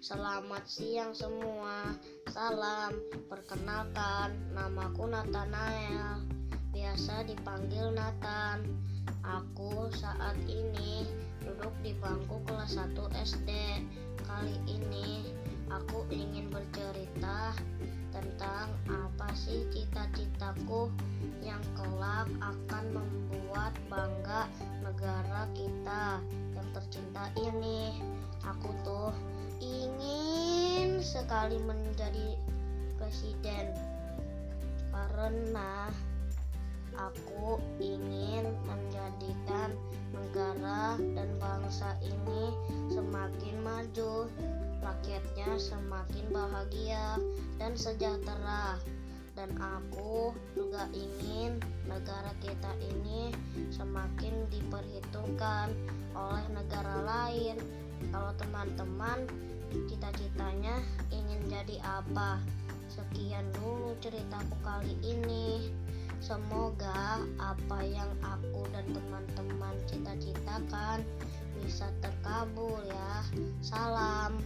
Selamat siang semua. Salam. Perkenalkan, namaku Nathanael. Biasa dipanggil Nathan. Aku saat ini duduk di bangku kelas 1 SD. Kali ini aku ingin bercerita tentang apa sih cita-citaku yang kelak akan membuat bangga negara kita yang tercinta ini. Sekali menjadi presiden. Karena aku ingin menjadikan negara dan bangsa ini semakin maju rakyatnya semakin bahagia dan sejahtera. Dan aku juga ingin negara kita ini semakin diperhitungkan oleh negara lain. Kalau teman-teman cita-citanya ingin jadi apa? Sekian dulu ceritaku kali ini. Semoga apa yang aku dan teman-teman cita-citakan bisa terkabul ya. Salam